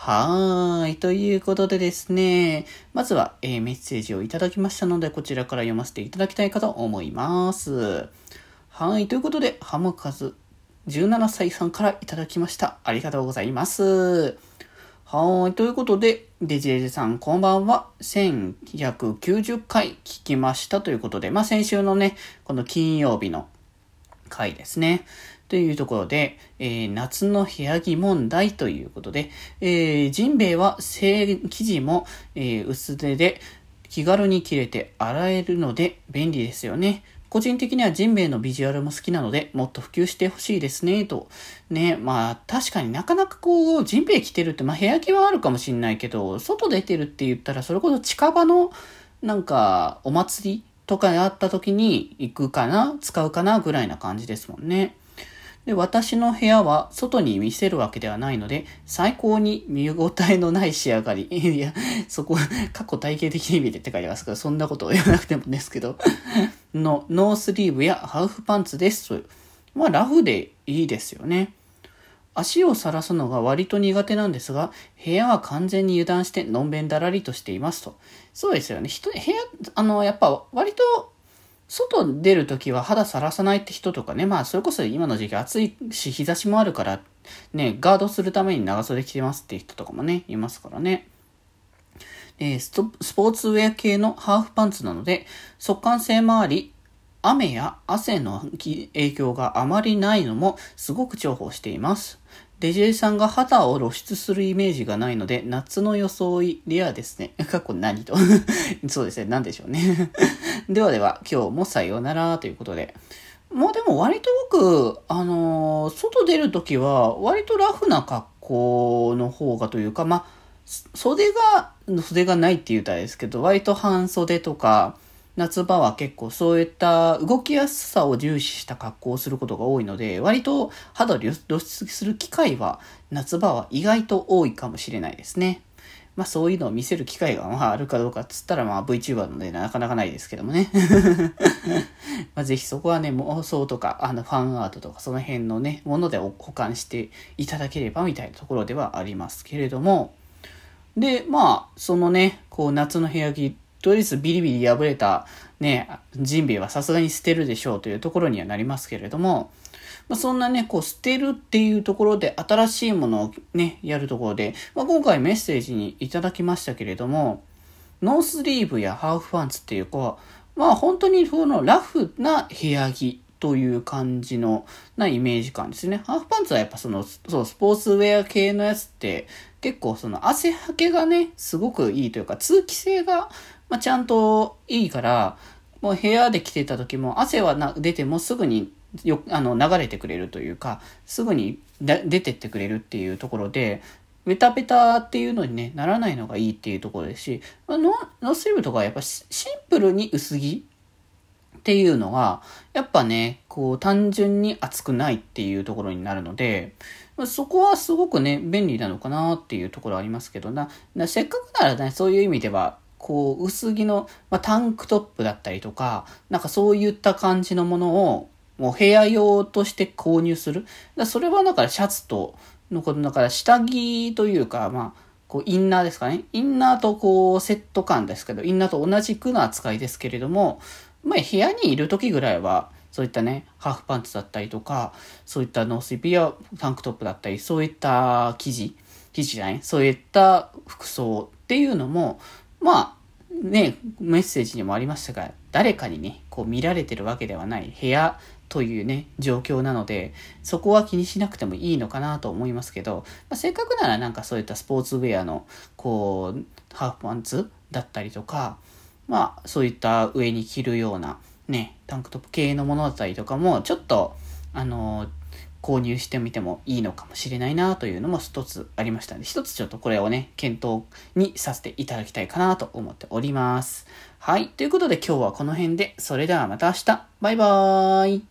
はーい。ということでですね、まずは、えー、メッセージをいただきましたので、こちらから読ませていただきたいかと思います。はい。ということで、ハムカズ17歳さんからいただきました。ありがとうございます。はい。ということで、デジェジさん、こんばんは。1190回聞きましたということで、まあ、先週のね、この金曜日の回ですね。というところで、えー、夏の部屋着問題ということで、えー、ジンベエは生地も、えー、薄手で気軽に着れて洗えるので便利ですよね。個人的にはジンベエのビジュアルも好きなので、もっと普及してほしいですね、と。ね、まあ、確かになかなかこう、ジンベエ着てるって、まあ、部屋着はあるかもしんないけど、外出てるって言ったら、それこそ近場の、なんか、お祭りとかあった時に行くかな使うかなぐらいな感じですもんね。で、私の部屋は外に見せるわけではないので、最高に見応えのない仕上がり。いや、そこ、過去体系的に見てって書いてますけど、そんなことを言わなくてもですけど、の、ノースリーブやハーフパンツですと。まあ、ラフでいいですよね。足を晒すのが割と苦手なんですが、部屋は完全に油断してのんべんだらりとしていますと。そうですよね。人、部屋、あの、やっぱ割と外出るときは肌さらさないって人とかね、まあそれこそ今の時期暑いし日差しもあるから、ね、ガードするために長袖着てますって人とかもね、いますからね。えー、スポーツウェア系のハーフパンツなので、速乾性もあり、雨や汗の影響があまりないのもすごく重宝しています。デジェイさんが肌を露出するイメージがないので、夏の装い、レアですね。過去何と そうですね。何でしょうねではでは、今日もさようならということで。まあでも割と僕、あのー、外出るときは、割とラフな格好の方がというか、まあ、袖が、袖がないって言うたらですけど、割と半袖とか、夏場は結構そういった動きやすさを重視した格好をすることが多いので、割と肌を露出する機会は夏場は意外と多いかもしれないですね。まあそういうのを見せる機会がまああるかどうかっつったらまあ VTuber のでなかなかないですけどもね。まあぜひそこはね、妄想とか、あのファンアートとかその辺のね、もので保管していただければみたいなところではありますけれども、で、まあ、そのね、こう夏の部屋着とりあえずビリビリ破れたね、ジンベエはさすがに捨てるでしょうというところにはなりますけれども、まあ、そんなね、こう捨てるっていうところで新しいものをね、やるところで、まあ、今回メッセージにいただきましたけれども、ノースリーブやハーフパンツっていうか、まあ本当にそのラフな部屋着という感じのなイメージ感ですね。ハーフパンツはやっぱその、そう、スポーツウェア系のやつって結構その汗はけがね、すごくいいというか通気性がまあ、ちゃんといいから、もう部屋で着てた時も汗はな出てもすぐによあの流れてくれるというか、すぐに出てってくれるっていうところで、ベタベタっていうのに、ね、ならないのがいいっていうところですし、ノノースリーブとかはやっぱシンプルに薄着っていうのが、やっぱね、こう単純に熱くないっていうところになるので、そこはすごくね、便利なのかなっていうところありますけどな、せっかくならね、そういう意味では、こう、薄着の、まあ、タンクトップだったりとか、なんかそういった感じのものを、もう部屋用として購入する。だそれはだからシャツと、のことだから下着というか、まあ、こう、インナーですかね。インナーとこう、セット感ですけど、インナーと同じくの扱いですけれども、まあ、部屋にいる時ぐらいは、そういったね、ハーフパンツだったりとか、そういったノースリーブやタンクトップだったり、そういった生地、生地じゃないそういった服装っていうのも、まあ、ね、メッセージにもありましたが、誰かにね、こう見られてるわけではない部屋というね、状況なので、そこは気にしなくてもいいのかなと思いますけど、まあ、せっかくならなんかそういったスポーツウェアの、こう、ハーフパンツだったりとか、まあ、そういった上に着るような、ね、タンクトップ系のものだったりとかも、ちょっと、あの購入してみてもいいのかもしれないなというのも一つありましたので、一つちょっとこれをね、検討にさせていただきたいかなと思っております。はい。ということで今日はこの辺で、それではまた明日。バイバーイ。